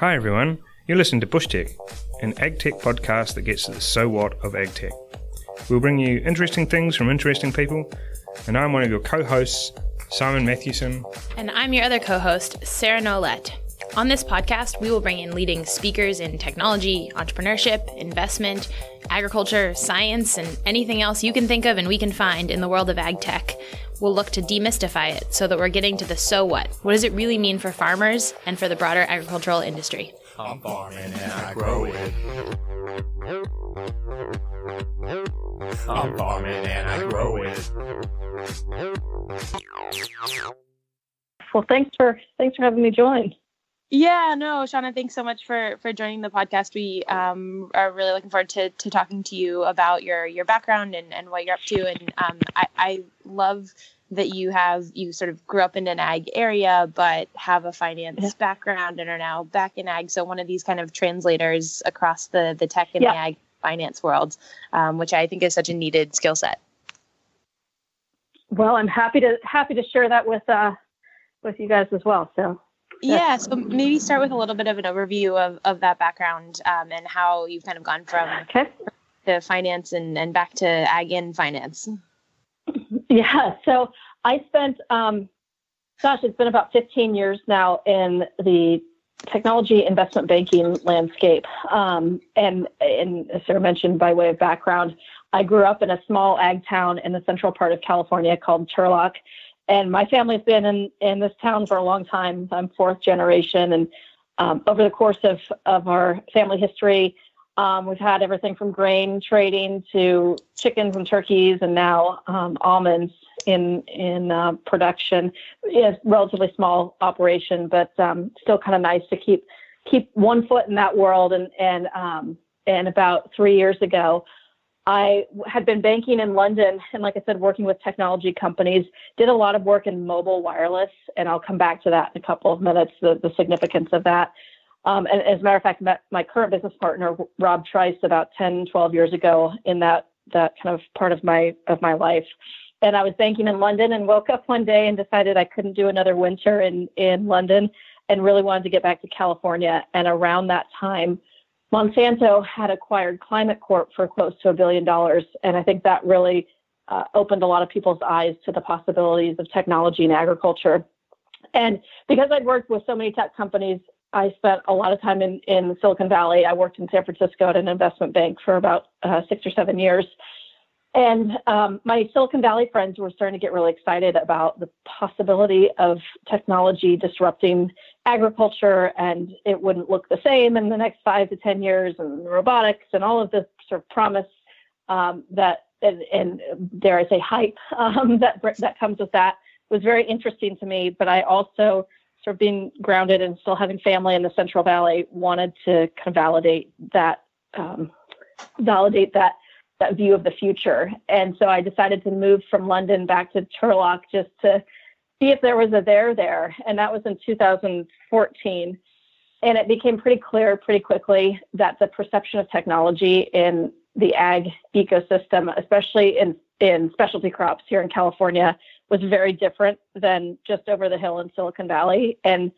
Hi everyone, you're listening to Bush Tech, an ag tech podcast that gets to the so what of ag tech. We'll bring you interesting things from interesting people, and I'm one of your co hosts, Simon Mathewson. And I'm your other co host, Sarah Nolet. On this podcast, we will bring in leading speakers in technology, entrepreneurship, investment, agriculture, science, and anything else you can think of and we can find in the world of ag tech. We'll look to demystify it so that we're getting to the so what. What does it really mean for farmers and for the broader agricultural industry? I'm farming and I grow it. I'm farming and I grow it. Well, thanks for thanks for having me join. Yeah, no, Seana, thanks so much for for joining the podcast. We um, are really looking forward to, to talking to you about your your background and, and what you're up to. And um, I, I love that you have you sort of grew up in an ag area but have a finance yeah. background and are now back in ag. So one of these kind of translators across the the tech and yeah. the ag finance world, um, which I think is such a needed skill set. Well, I'm happy to happy to share that with uh, with you guys as well. So yeah, so maybe start with a little bit of an overview of, of that background um, and how you've kind of gone from okay. to finance and, and back to ag and finance. Yeah, so I spent, um, gosh, it's been about 15 years now in the technology investment banking landscape. Um, and, and as Sarah mentioned, by way of background, I grew up in a small ag town in the central part of California called Turlock and my family's been in, in this town for a long time. I'm fourth generation, and um, over the course of, of our family history, um, we've had everything from grain trading to chickens and turkeys, and now um, almonds in in uh, production. It's relatively small operation, but um, still kind of nice to keep keep one foot in that world. And and um, and about three years ago, I had been banking in London and, like I said, working with technology companies, did a lot of work in mobile wireless, and I'll come back to that in a couple of minutes, the, the significance of that. Um, and as a matter of fact, met my current business partner, Rob Trice, about 10, 12 years ago in that, that kind of part of my, of my life. And I was banking in London and woke up one day and decided I couldn't do another winter in, in London and really wanted to get back to California. And around that time, Monsanto had acquired Climate Corp for close to a billion dollars, and I think that really uh, opened a lot of people's eyes to the possibilities of technology in agriculture. And because I'd worked with so many tech companies, I spent a lot of time in, in Silicon Valley. I worked in San Francisco at an investment bank for about uh, six or seven years. And um, my Silicon Valley friends were starting to get really excited about the possibility of technology disrupting agriculture and it wouldn't look the same in the next five to 10 years and robotics and all of this sort of promise um, that, and, and, dare I say, hype um, that, that comes with that was very interesting to me. But I also, sort of being grounded and still having family in the Central Valley, wanted to kind of validate that, um, validate that that view of the future. And so I decided to move from London back to Turlock just to see if there was a there there. And that was in 2014. And it became pretty clear pretty quickly that the perception of technology in the ag ecosystem, especially in, in specialty crops here in California, was very different than just over the hill in Silicon Valley. And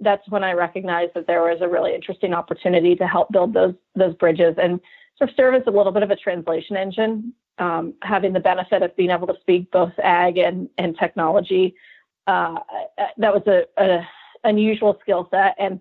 that's when I recognized that there was a really interesting opportunity to help build those those bridges. And serve as a little bit of a translation engine, um, having the benefit of being able to speak both ag and, and technology. Uh, that was a, a unusual skill set. And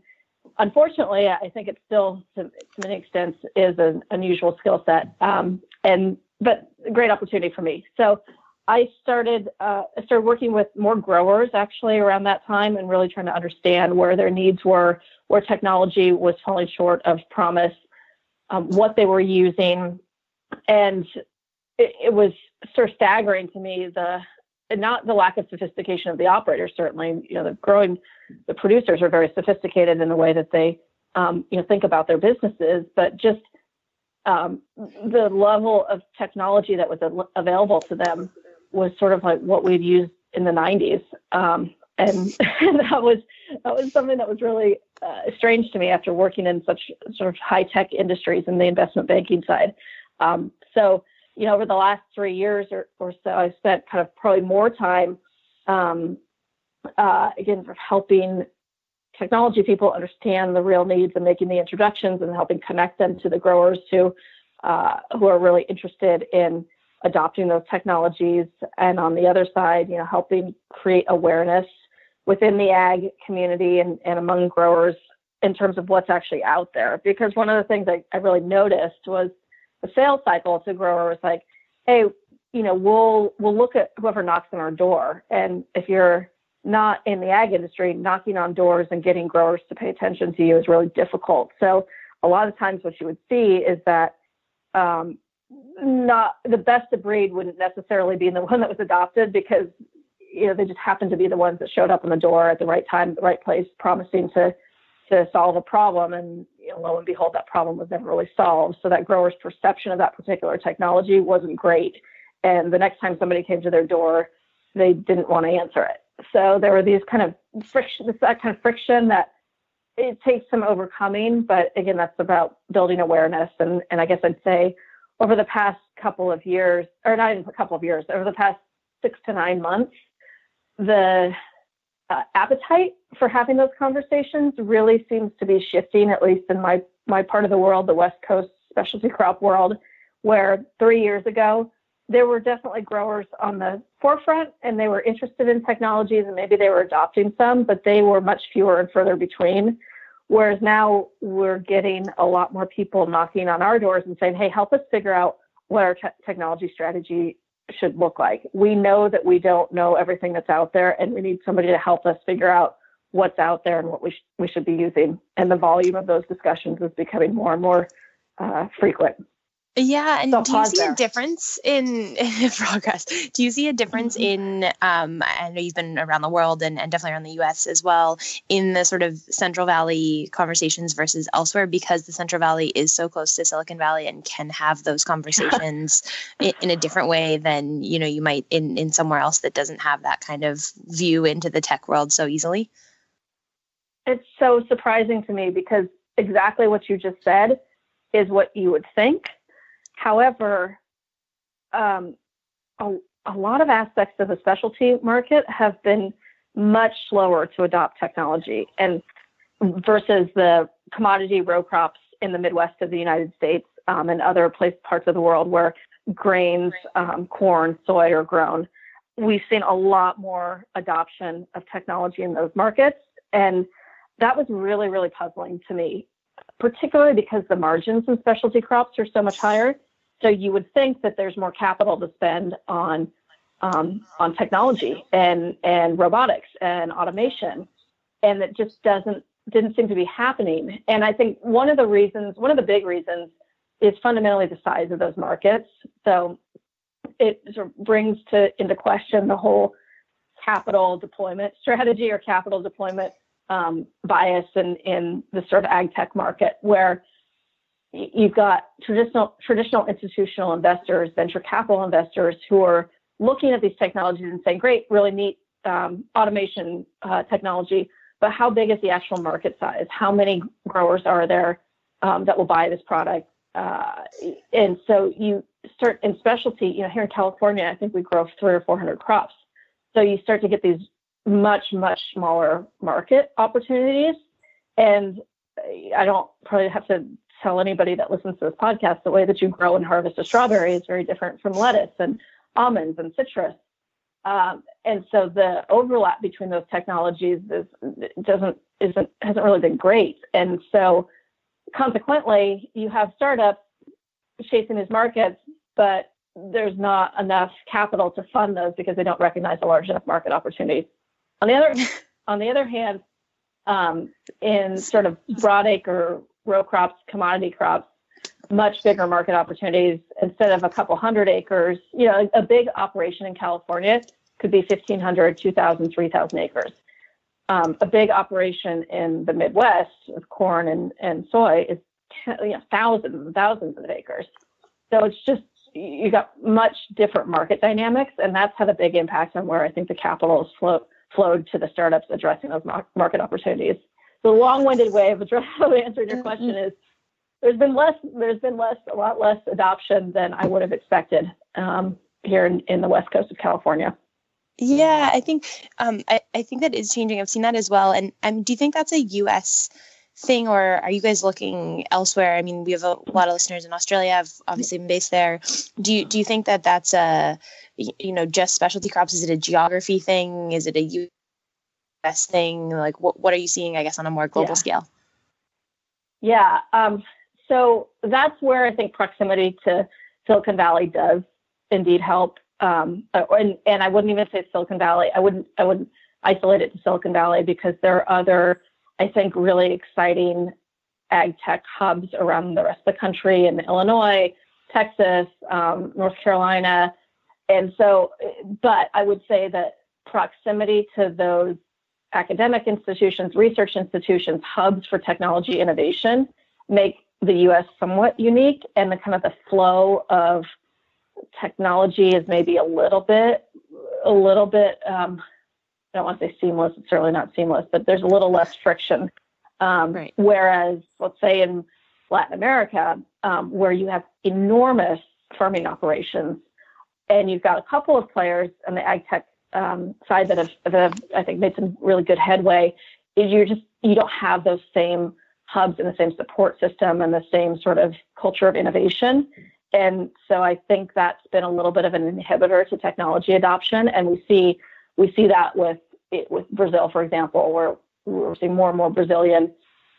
unfortunately, I think it still, to, to many extents, is an unusual skill set. Um, and but a great opportunity for me. So I started uh, started working with more growers actually around that time and really trying to understand where their needs were, where technology was falling short of promise, um, what they were using, and it, it, was sort of staggering to me the not the lack of sophistication of the operators certainly. You know the growing the producers are very sophisticated in the way that they um, you know think about their businesses but just um, the level of technology that was available to them was sort of like what we'd used in the 90s um, and, and that was that was something that was really uh, strange to me after working in such sort of high tech industries in the investment banking side. Um, so, you know, over the last three years or, or so, I've spent kind of probably more time, um, uh, again, sort of helping technology people understand the real needs and making the introductions and helping connect them to the growers who uh, who are really interested in adopting those technologies. And on the other side, you know, helping create awareness within the ag community and, and among growers in terms of what's actually out there. Because one of the things I, I really noticed was the sales cycle to grower was like, hey, you know, we'll we'll look at whoever knocks on our door. And if you're not in the ag industry, knocking on doors and getting growers to pay attention to you is really difficult. So a lot of times what you would see is that um, not the best of breed wouldn't necessarily be the one that was adopted because you know they just happened to be the ones that showed up on the door at the right time, the right place, promising to to solve a problem, and you know, lo and behold, that problem was never really solved. So that grower's perception of that particular technology wasn't great, and the next time somebody came to their door, they didn't want to answer it. So there were these kind of friction, that kind of friction that it takes some overcoming, but again, that's about building awareness. And, and I guess I'd say over the past couple of years, or not even a couple of years, over the past six to nine months, the uh, appetite for having those conversations really seems to be shifting, at least in my, my part of the world, the West Coast specialty crop world, where three years ago, there were definitely growers on the forefront and they were interested in technologies and maybe they were adopting some, but they were much fewer and further between. Whereas now we're getting a lot more people knocking on our doors and saying, hey, help us figure out what our te- technology strategy should look like. We know that we don't know everything that's out there, and we need somebody to help us figure out what's out there and what we, sh- we should be using. And the volume of those discussions is becoming more and more uh, frequent. Yeah, and so do you see there. a difference in, in, progress? Do you see a difference mm-hmm. in? Um, I know you've been around the world and, and definitely around the U.S. as well in the sort of Central Valley conversations versus elsewhere because the Central Valley is so close to Silicon Valley and can have those conversations in, in, a different way than you know you might in in somewhere else that doesn't have that kind of view into the tech world so easily. It's so surprising to me because exactly what you just said is what you would think However, um, a, a lot of aspects of the specialty market have been much slower to adopt technology and versus the commodity row crops in the Midwest of the United States um, and other place, parts of the world where grains, um, corn, soy are grown. We've seen a lot more adoption of technology in those markets. And that was really, really puzzling to me, particularly because the margins in specialty crops are so much higher. So you would think that there's more capital to spend on um, on technology and and robotics and automation, and it just doesn't didn't seem to be happening. And I think one of the reasons, one of the big reasons, is fundamentally the size of those markets. So it sort of brings to into question the whole capital deployment strategy or capital deployment um, bias in in the sort of ag tech market, where you've got traditional traditional institutional investors, venture capital investors who are looking at these technologies and saying, "Great, really neat um, automation uh, technology, but how big is the actual market size? How many growers are there um, that will buy this product?" Uh, and so you start in specialty. You know, here in California, I think we grow three or four hundred crops. So you start to get these much much smaller market opportunities, and I don't probably have to tell anybody that listens to this podcast the way that you grow and harvest a strawberry is very different from lettuce and almonds and citrus. Um, and so the overlap between those technologies is, doesn't isn't hasn't really been great. And so consequently, you have startups chasing these markets, but there's not enough capital to fund those because they don't recognize a large enough market opportunity. On the other on the other hand, um, in sort of broadacre row crops, commodity crops, much bigger market opportunities instead of a couple hundred acres. You know, a big operation in California could be 1,500, 2,000, 3,000 acres. Um, a big operation in the Midwest of corn and, and soy is you know, thousands and thousands of acres. So it's just, you got much different market dynamics, and that's had a big impact on where I think the capital has flow, flowed to the startups addressing those market opportunities the long-winded way of answering your question mm-hmm. is there's been less there's been less a lot less adoption than I would have expected um, here in, in the west coast of California. Yeah, I think um, I, I think that is changing. I've seen that as well. And um, do you think that's a U.S. thing, or are you guys looking elsewhere? I mean, we have a lot of listeners in Australia. I've obviously been based there. Do you do you think that that's a you know just specialty crops? Is it a geography thing? Is it a U.S. thing? Like, what what are you seeing? I guess on a more global Yeah. scale. Yeah. Um, so that's where I think proximity to Silicon Valley does indeed help. Um, uh, and, and I wouldn't even say Silicon Valley. I wouldn't I wouldn't isolate it to Silicon Valley because there are other, I think, really exciting ag tech hubs around the rest of the country in Illinois, Texas, um, North Carolina. And so, but I would say that proximity to those academic institutions, research institutions, hubs for technology innovation make the U.S. somewhat unique, and the kind of the flow of technology is maybe a little bit, a little bit. Um, I don't want to say seamless. It's certainly not seamless, but there's a little less friction. Um, Right. Whereas, let's say in Latin America, um, where you have enormous farming operations, and you've got a couple of players on the ag tech um, side that have, that have, I think, made some really good headway. Is you're just you don't have those same hubs and the same support system and the same sort of culture of innovation. And so I think that's been a little bit of an inhibitor to technology adoption. And we see we see that with with Brazil, for example, where we're seeing more and more Brazilian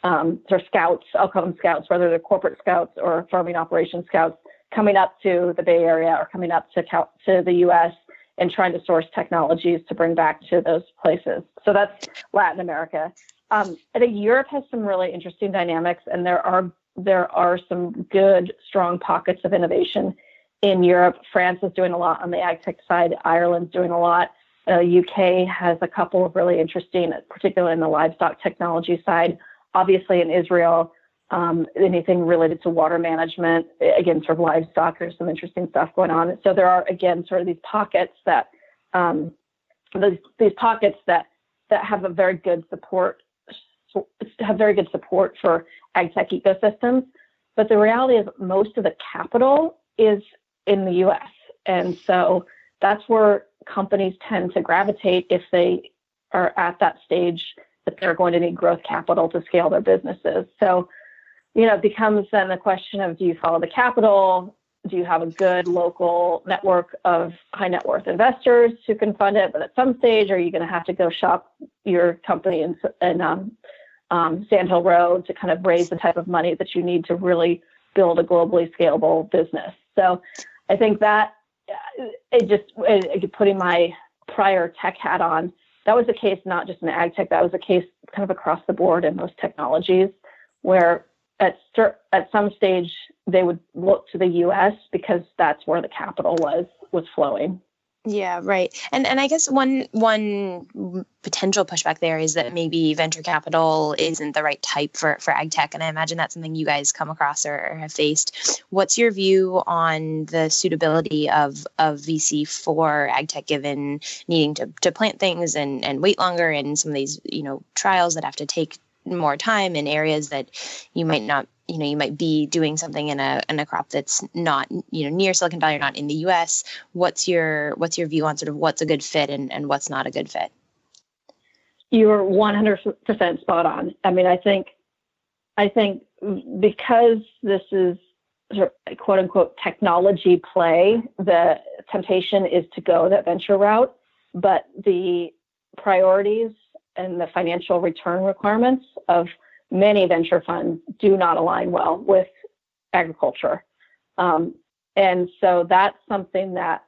um, sort of scouts. I'll call them scouts, whether they're corporate scouts or farming operations scouts, coming up to the Bay Area or coming up to to the U.S. and trying to source technologies to bring back to those places. So that's Latin America. Um, I think Europe has some really interesting dynamics, and there are there are some good, strong pockets of innovation in Europe. France is doing a lot on the ag tech side. Ireland's doing a lot. Uh, UK has a couple of really interesting, particularly in the livestock technology side. Obviously, in Israel, um, anything related to water management, again, sort of livestock, there's some interesting stuff going on. So there are again sort of these pockets that um, these, these pockets that that have a very good support have very good support for ag tech ecosystems. But the reality is most of the capital is in the US. And so that's where companies tend to gravitate if they are at that stage that they're going to need growth capital to scale their businesses. So, you know, it becomes then the question of do you follow the capital? Do you have a good local network of high net worth investors who can fund it? But at some stage, are you going to have to go shop your company in, in um, um, Sand Hill Road to kind of raise the type of money that you need to really build a globally scalable business? So I think that uh, it just it, putting my prior tech hat on, that was the case not just in ag tech, that was the case kind of across the board in most technologies, where at at some stage they would look to the U.S. because that's where the capital was was flowing. Yeah, right. And and I guess one one potential pushback there is that maybe venture capital isn't the right type for for ag tech, and I imagine that's something you guys come across or, or have faced. What's your view on the suitability of of VC for ag tech, given needing to to plant things and and wait longer, and some of these you know trials that have to take more time in areas that you might not you know you might be doing something in a in a crop that's not you know near Silicon Valley or not in the US what's your what's your view on sort of what's a good fit and, and what's not a good fit? You're 100% spot on. I mean I think I think because this is sort of quote unquote technology play the temptation is to go that venture route but the priorities and the financial return requirements of many venture funds do not align well with agriculture. Um, and so that's something that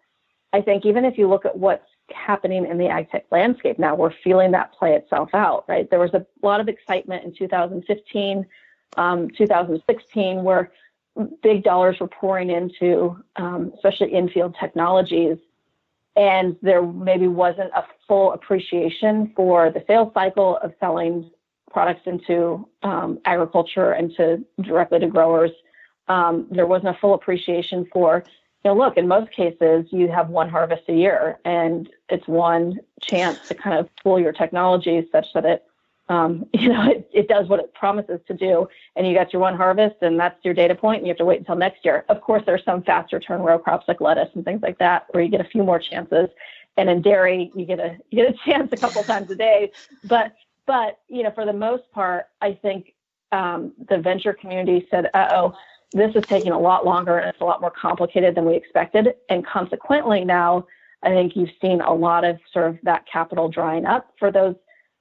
I think, even if you look at what's happening in the ag tech landscape now, we're feeling that play itself out, right? There was a lot of excitement in 2015, um, 2016, where big dollars were pouring into, um, especially infield technologies and there maybe wasn't a full appreciation for the sales cycle of selling products into um, agriculture and to directly to growers. Um, there wasn't a full appreciation for, you know, look, in most cases, you have one harvest a year, and it's one chance to kind of pull your technology such that it um, you know, it, it does what it promises to do. And you got your one harvest, and that's your data point, and you have to wait until next year. Of course, there's some faster turn row crops like lettuce and things like that, where you get a few more chances. and in dairy, you get a you get a chance a couple times a day. But but you know, for the most part, I think um, the venture community said, "Uh oh, this is taking a lot longer and it's a lot more complicated than we expected." And consequently, now I think you've seen a lot of sort of that capital drying up for those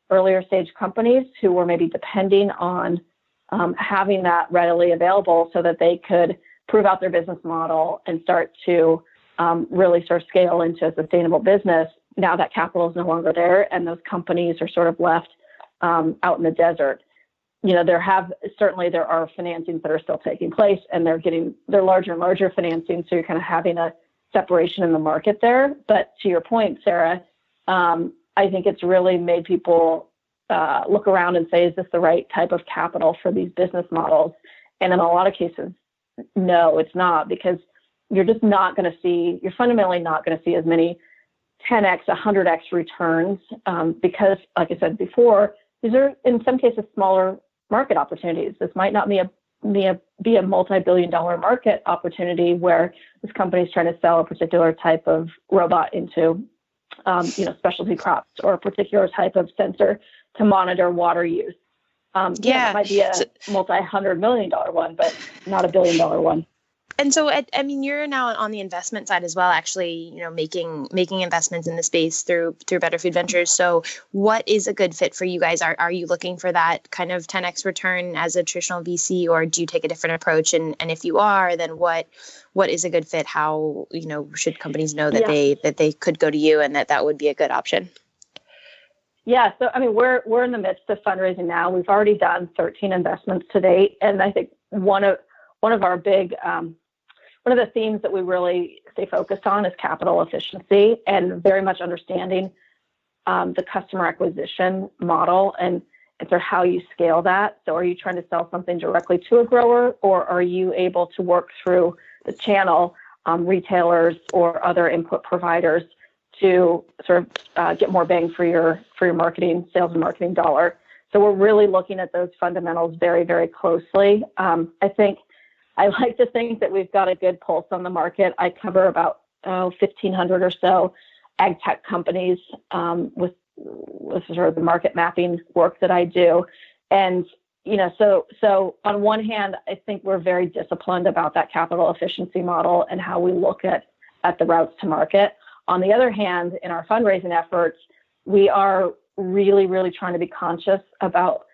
earlier stage companies who were maybe depending on um, having that readily available so that they could prove out their business model and start to um, really sort of scale into a sustainable business. Now that capital is no longer there, and those companies are sort of left um, out in the desert. You know, there have certainly there are financings that are still taking place, and they're getting they're larger and larger financing. So you're kind of having a separation in the market there. But to your point, Sarah, um, I think it's really made people uh, look around and say, is this the right type of capital for these business models? And in a lot of cases, no, it's not because you're just not going to see, you're fundamentally not going to see as many 10x, 100x returns um, because, like I said before, these are in some cases smaller market opportunities. This might not be a be a, be a multi-billion dollar market opportunity where this company is trying to sell a particular type of robot into um, you know specialty crops or a particular type of sensor to monitor water use. Um, yeah, yeah. it might be a multi-hundred million dollar one but not a billion dollar one and so I, mean you're now on the investment side as well actually you know making making investments in the space through through better food ventures. So what is a good fit for you guys? Are, are you looking for that kind of 10x return as a traditional vc or do you take a different approach? And and if you are then what what is a good fit? How you know should companies know that yeah. they that they could go to you and that that would be a good option? Yeah, so I mean, we're we're in the midst of fundraising now. We've already done 13 investments to date, and I think one of one of our big um, one of the themes that we really stay focused on is capital efficiency and very much understanding um, the customer acquisition model and, sort of how you scale that. So, are you trying to sell something directly to a grower, or are you able to work through the channel, um, retailers or other input providers to sort of uh, get more bang for your for your marketing, sales and marketing dollar? So, we're really looking at those fundamentals very, very closely. Um, I think I like to think that we've got a good pulse on the market. I cover about oh, 1,500 or so ag tech companies um, with, with sort of the market mapping work that I do. And you know, so so on one hand, I think we're very disciplined about that capital efficiency model and how we look at at the routes to market. On the other hand, in our fundraising efforts, we are really, really trying to be conscious about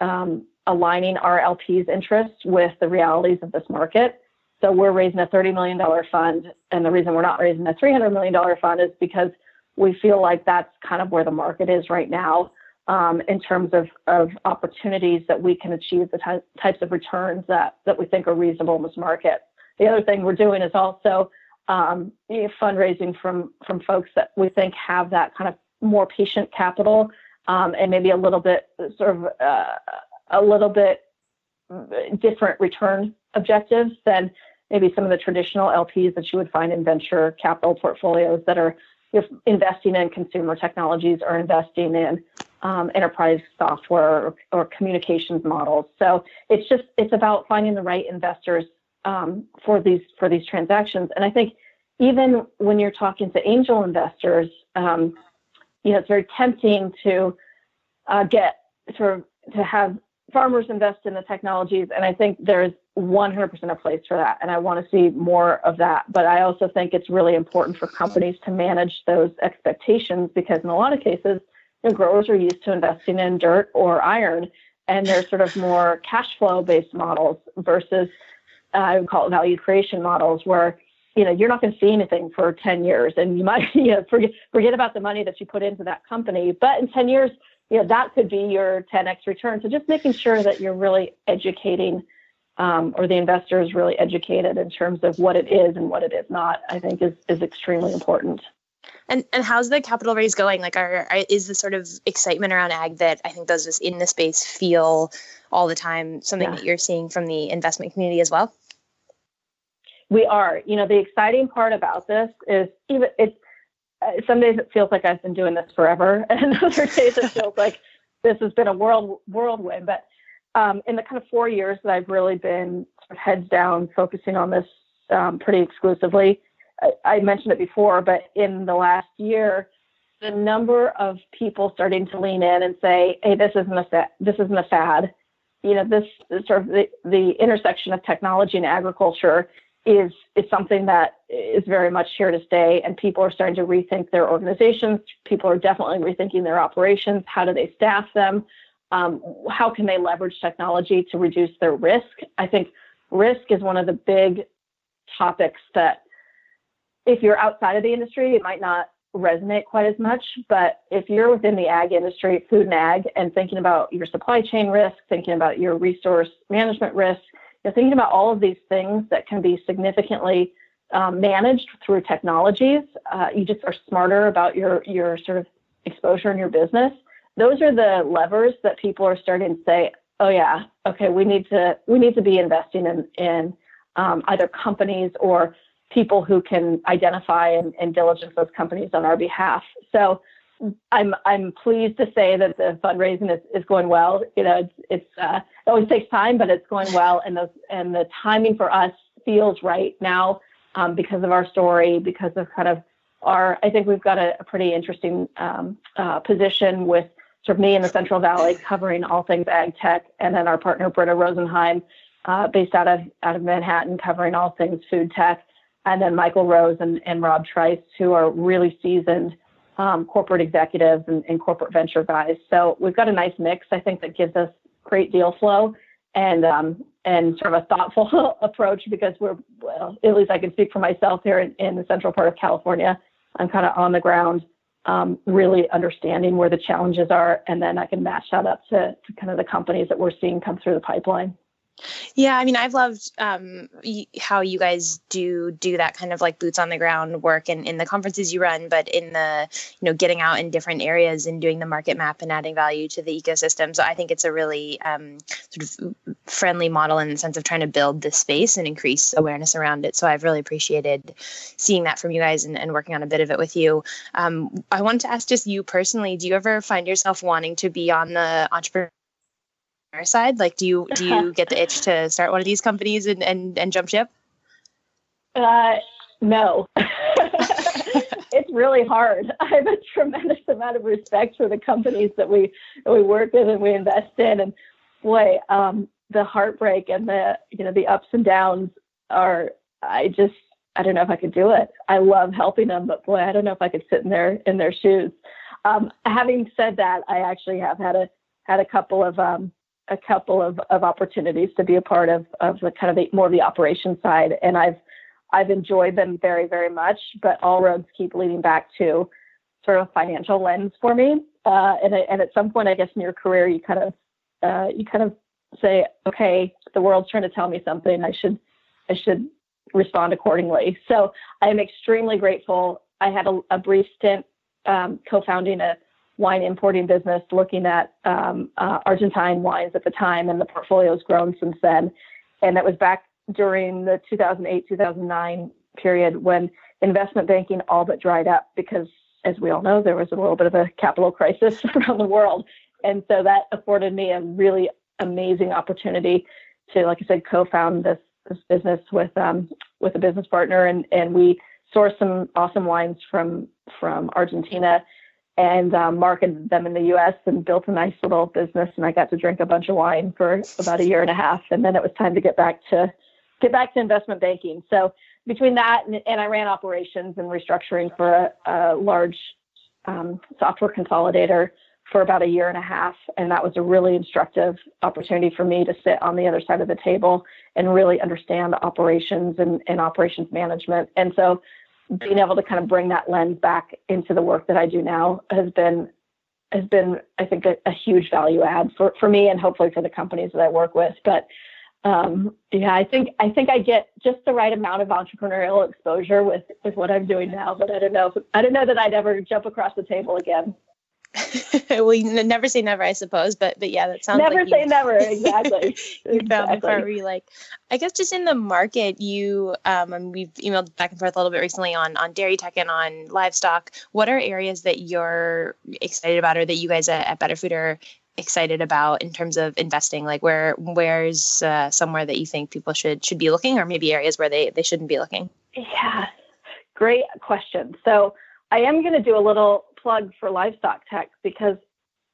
um, aligning our LPs' interests with the realities of this market. So we're raising a $30 million fund, and the reason we're not raising a $300 million fund is because we feel like that's kind of where the market is right now um, in terms of, of opportunities that we can achieve the ty- types of returns that, that we think are reasonable in this market. The other thing we're doing is also um, fundraising from, from folks that we think have that kind of more patient capital um, and maybe a little bit sort of uh, a little bit different return objectives than maybe some of the traditional LPs that you would find in venture capital portfolios that are investing in consumer technologies or investing in um, enterprise software or, or, communications models. So it's just it's about finding the right investors um, for these for these transactions. And I think even when you're talking to angel investors, um, you know, it's very tempting to uh, get sort of to have farmers invest in the technologies, and I think there's 100% a place for that, and I want to see more of that. But I also think it's really important for companies to manage those expectations because in a lot of cases, you know, growers are used to investing in dirt or iron, and they're sort of more cash flow based models versus uh, I would call it value creation models where you know you're not going to see anything for 10 years and you might you know forget forget about the money that you put into that company but in 10 years you know, that could be your 10x return. So just making sure that you're really educating um, or the investor is really educated in terms of what it is and what it is not, I think is, is extremely important. And and how's the capital raise going? Like, are, are, is the sort of excitement around ag that I think those of us in the space feel all the time something yeah. that you're seeing from the investment community as well? We are. You know, the exciting part about this is even it's some days it feels like I've been doing this forever, and other days it feels like this has been a world whirlwind. But um, in the kind of four years that I've really been sort of heads down focusing on this um, pretty exclusively, I, I, mentioned it before, but in the last year, the number of people starting to lean in and say, "Hey, this isn't a fa- this isn't a fad." You know, this, this sort of the, the intersection of technology and agriculture is is something that is very much here to stay, and people are starting to rethink their organizations. People are definitely rethinking their operations. How do they staff them? Um, how can they leverage technology to reduce their risk? I think risk is one of the big topics that, if you're outside of the industry, it might not resonate quite as much. But if you're within the ag industry, food and ag, and thinking about your supply chain risk, thinking about your resource management risk, you're thinking about all of these things that can be significantly um, managed through technologies. Uh, you just are smarter about your your sort of exposure in your business. Those are the levers that people are starting to say, "Oh yeah, okay, we need to we need to be investing in in um, either companies or people who can identify and, and diligence those companies on our behalf." So I'm I'm pleased to say that the fundraising is, is going well. You know, it's, it's uh, it always takes time, but it's going well, and the and the timing for us feels right now um, because of our story, because of kind of our. I think we've got a, a pretty interesting um, uh, position with sort of me in the Central Valley covering all things ag tech, and then our partner Britta Rosenheim, uh, based out of out of Manhattan, covering all things food tech, and then Michael Rose and, and Rob Trice, who are really seasoned um, corporate executives and, and, corporate venture guys. So we've got a nice mix, I think, that gives us great deal flow and um, and sort of a thoughtful approach because we're well, at least I can speak for myself here in, in the central part of California. I'm kind of on the ground, um, really understanding where the challenges are, and then I can match that up to, to kind of the companies that we're seeing come through the pipeline. Yeah, I mean, I've loved um, y- how you guys do do that kind of like boots on the ground work in, in the conferences you run, but in the you know getting out in different areas and doing the market map and adding value to the ecosystem. So I think it's a really um, sort of friendly model in the sense of trying to build this space and increase awareness around it. So I've really appreciated seeing that from you guys and, and working on a bit of it with you. Um, I wanted to ask just you personally, do you ever find yourself wanting to be on the entrepreneur side? Like, do you do you get the itch to start one of these companies and and, and jump ship? Uh, no. it's really hard. I have a tremendous amount of respect for the companies that we that we work with and we invest in, and boy, um, the heartbreak and the you know the ups and downs are. I just I don't know if I could do it. I love helping them, but boy, I don't know if I could sit in their in their shoes. Um, having said that, I actually have had a had a couple of um, a couple of, of opportunities to be a part of, of the kind of the, more of the operation side. And I've, I've enjoyed them very, very much, but all roads keep leading back to sort of financial lens for me. Uh, and, and at some point, I guess in your career, you kind of, uh, you kind of say, okay, the world's trying to tell me something. I should, I should respond accordingly. So I am extremely grateful. I had a, a brief stint um, co-founding a wine importing business looking at um, uh, Argentine wines at the time, and the portfolio has grown since then. And that was back during the 2008 2009 period when investment banking all but dried up because, as we all know, there was a little bit of a capital crisis around the world. And so that afforded me a really amazing opportunity to, like I said, co-found this, this business with um, with a business partner, and and we sourced some awesome wines from from Argentina and um, marketed them in the U.S. and built a nice little business. And I got to drink a bunch of wine for about a year and a half, and then it was time to get back to get back to investment banking. So between that and, and I ran operations and restructuring for a, a large um, software consolidator for about a year and a half, and that was a really instructive opportunity for me to sit on the other side of the table and really understand operations and, and operations management. And so being able to kind of bring that lens back into the work that I do now has been has been I think a, a huge value add for, for me and hopefully for the companies that I work with. But um, yeah, I think I think I get just the right amount of entrepreneurial exposure with with what I'm doing now. But I don't know if, I don't know that I'd ever jump across the table again. well, never say never, I suppose. But but yeah, that sounds never like say you, never. Exactly. you exactly. found the part where you like. I guess just in the market, you um, and we've emailed back and forth a little bit recently on on dairy tech and on livestock. What are areas that you're excited about, or that you guys at, at Better Food are excited about in terms of investing? Like where where's uh, somewhere that you think people should should be looking, or maybe areas where they they shouldn't be looking? Yeah, great question. So I am going to do a little plug for livestock tech because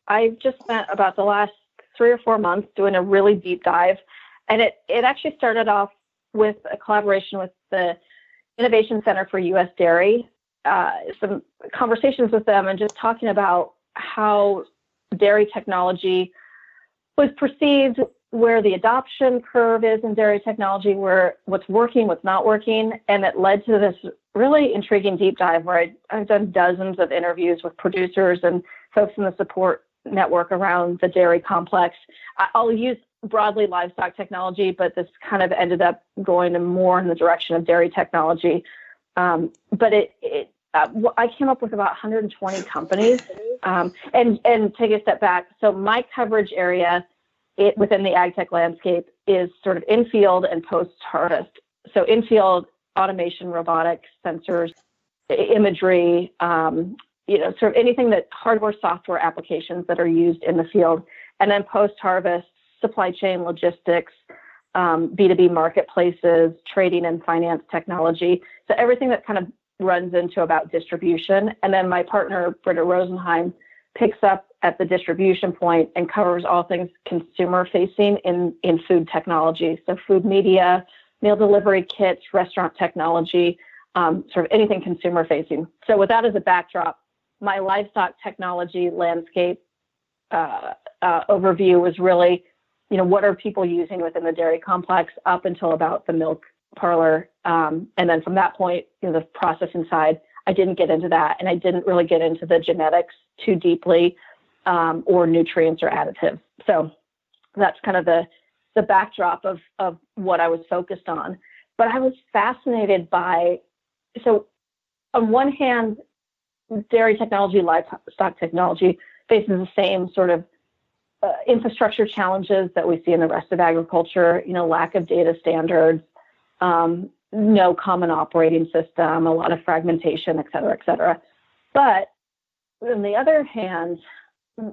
I've just spent about the last three or four months doing a really deep dive. And it, it actually started off with a collaboration with the Innovation Center for U.S. Dairy, uh, some conversations with them, and just talking about how dairy technology was perceived, where the adoption curve is in dairy technology, where what's working, what's not working, and it led to this really intriguing deep dive where I, I've done dozens of interviews with producers and folks in the support network around the dairy complex. I'll use broadly livestock technology, but this kind of ended up going more in the direction of dairy technology. Um, but it, it uh, I came up with about 120 companies. Um, and and take a step back. So my coverage area it, within the ag tech landscape is sort of in field and post harvest. So in field automation, robotics, sensors, imagery, um, you know, sort of anything that hardware, software applications that are used in the field, and then post harvest, supply chain logistics, um, B2B marketplaces, trading and finance technology. So everything that kind of runs into about distribution. And then my partner, Britta Rosenheim, picks up at the distribution point and covers all things consumer facing in, in food technology. So food media, meal delivery kits, restaurant technology, um, sort of anything consumer facing. So with that as a backdrop, my livestock technology landscape uh, uh, overview was really, you know, what are people using within the dairy complex up until about the milk parlor. Um, and then from that point, you know, the processing side, I didn't get into that. And I didn't really get into the genetics too deeply um, or nutrients or additives. So that's kind of the, the backdrop of, of what I was focused on. But I was fascinated by, so on one hand, dairy technology, livestock technology faces the same sort of uh, infrastructure challenges that we see in the rest of agriculture, you know, lack of data standards, um, no common operating system, a lot of fragmentation, et cetera, et cetera. But on the other hand,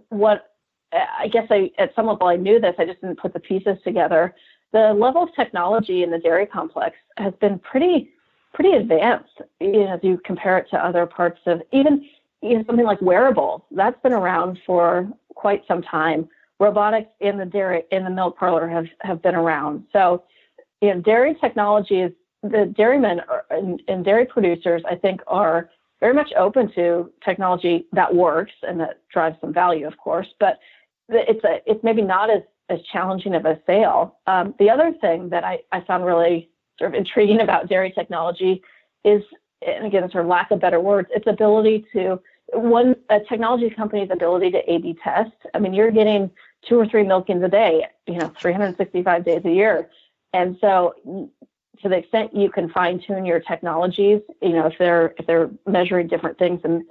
what I guess I at some level I knew this, I just didn't put the pieces together. The level of technology in the dairy complex has been pretty pretty advanced. You know, if you compare it to other parts of even you know, something like wearables, that's been around for quite some time. Robotics in the dairy in the milk parlor have have been around. So, you know, dairy technology is the dairymen are, and, and dairy producers, I think, are very much open to technology that works and that drives some value, of course. But it's a it's maybe not as as challenging of a sale. Um, the other thing that I, I found really sort of intriguing about dairy technology is, and again, sort of lack of better words, its ability to one a technology company's ability to A/B test. I mean, you're getting two or three milkings a day, you know, 365 days a year, and so to the extent you can fine tune your technologies, you know, if they're if they're measuring different things and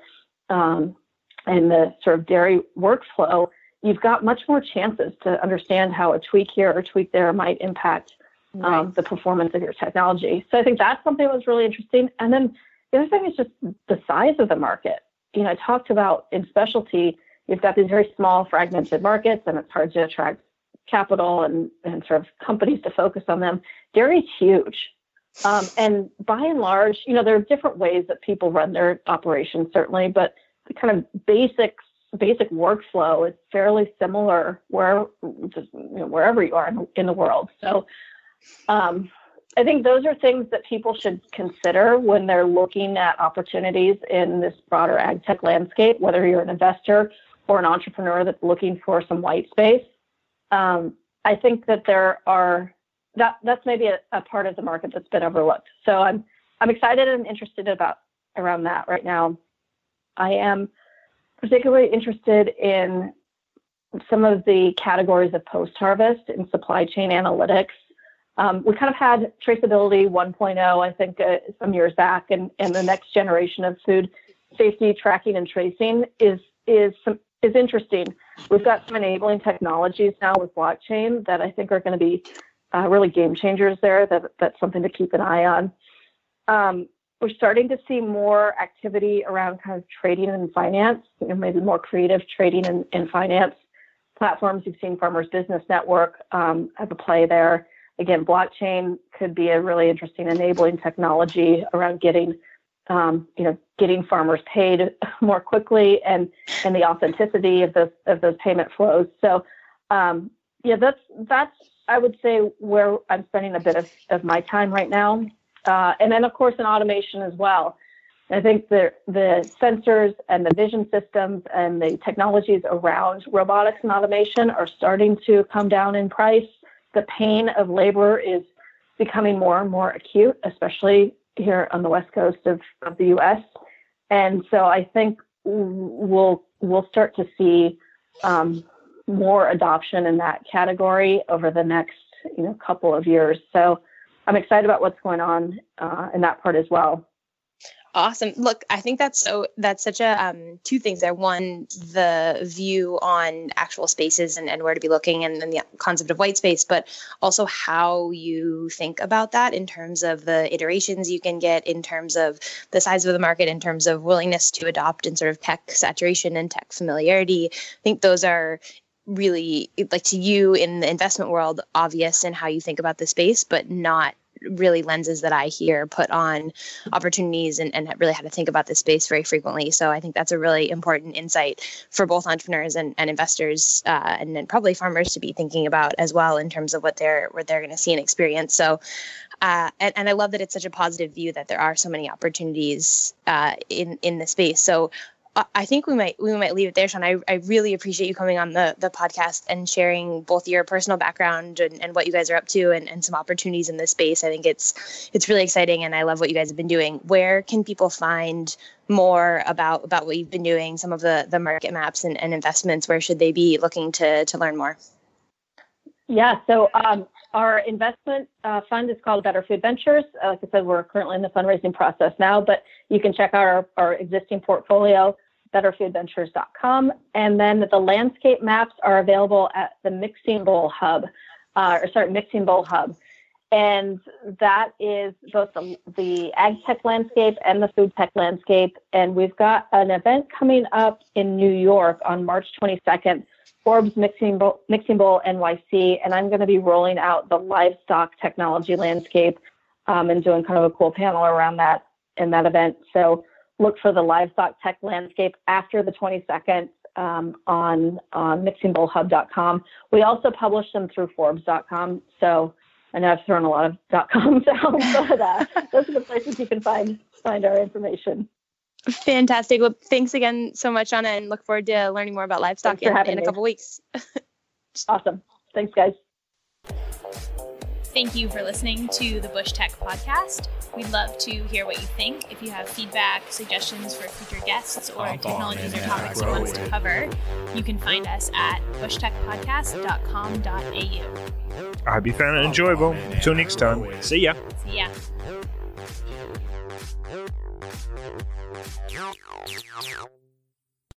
um, and the sort of dairy workflow, you've got much more chances to understand how a tweak here or tweak there might impact um, the performance of your technology. So I think that's something that was really interesting. And then the other thing is just the size of the market. You know, I talked about in specialty, you've got these very small fragmented markets and it's hard to attract capital and, and sort of companies to focus on them. Dairy is huge. Um, and by and large, you know, there are different ways that people run their operations, certainly, but the kind of basics, basic workflow is fairly similar where, you know, wherever you are in, in the world. So um, I think those are things that people should consider when they're looking at opportunities in this broader ag tech landscape, whether you're an investor or an entrepreneur that's looking for some white space. Um, I think that there are that that's maybe a, a, part of the market that's been overlooked. So I'm I'm excited and interested about around that right now. I am particularly interested in some of the categories of post harvest and supply chain analytics um, we kind of had traceability 1.0, I think, uh, some years back, and, and the next generation of food safety tracking and tracing is is some, is interesting. We've got some enabling technologies now with blockchain that I think are going to be uh, really game changers there. That that's something to keep an eye on. Um, we're starting to see more activity around kind of trading and finance, you know, maybe more creative trading and, and finance platforms. You've seen Farmers Business Network um, have a play there again, blockchain could be a really interesting enabling technology around getting um, you know, getting farmers paid more quickly and and the authenticity of those of those payment flows. So, um, yeah, that's that's I would say where I'm spending a bit of, of my time right now, uh, and then of course in automation as well. I think the the sensors and the vision systems and the technologies around robotics and automation are starting to come down in price. The pain of labor is becoming more and more acute, especially here on the west coast of, of the U.S. And so I think we'll we'll start to see um, more adoption in that category over the next you know couple of years. So I'm excited about what's going on uh, in that part as well. Awesome. Look, I think that's so that's such a um, two things there. One, the view on actual spaces and, and where to be looking and then the concept of white space, but also how you think about that in terms of the iterations you can get, in terms of the size of the market, in terms of willingness to adopt and sort of tech saturation and tech familiarity. I think those are really like to you in the investment world obvious in how you think about the space, but not really lenses that I hear put on opportunities and, and really how to think about this space very frequently. So I think that's a really important insight for both entrepreneurs and, and investors uh, and then probably farmers to be thinking about as well in terms of what they're what they're going to see and experience. So uh, and, and I love that it's such a positive view that there are so many opportunities uh, in in the space. So I think we might we might leave it there, Seana. I, I really appreciate you coming on the, the podcast and sharing both your personal background and, and what you guys are up to and, and some opportunities in this space. I think it's it's really exciting and I love what you guys have been doing. Where can people find more about about what you've been doing, some of the the market maps and, and investments? Where should they be looking to to learn more? Yeah, so um, our investment uh, fund is called Better Food Ventures. Uh, like I said, we're currently in the fundraising process now, but you can check out our, our existing portfolio betterfoodventures.com. And then the landscape maps are available at the Mixing Bowl Hub, uh, or sorry, Mixing Bowl Hub. And that is both the, the ag tech landscape and the food tech landscape. And we've got an event coming up in New York on March 22nd, Forbes Mixing Bowl, Mixing Bowl NYC. And I'm going to be rolling out the livestock technology landscape um, and doing kind of a cool panel around that in that event. So look for the livestock tech landscape after the 22nd um, on, on mixingbowlhub.com. We also publish them through Forbes.com. So I know I've thrown a lot of dot .coms out, but uh, those are the places you can find find our information. Fantastic. Well, thanks again so much, Anna, and look forward to learning more about livestock in, in a couple weeks. awesome. Thanks, guys. Thank you for listening to the Bush Tech Podcast. We'd love to hear what you think. If you have feedback, suggestions for future guests, or technologies or topics you want us to cover, you can find us at bushtechpodcast.com.au. I hope you found it enjoyable. Until next time, see ya. See ya.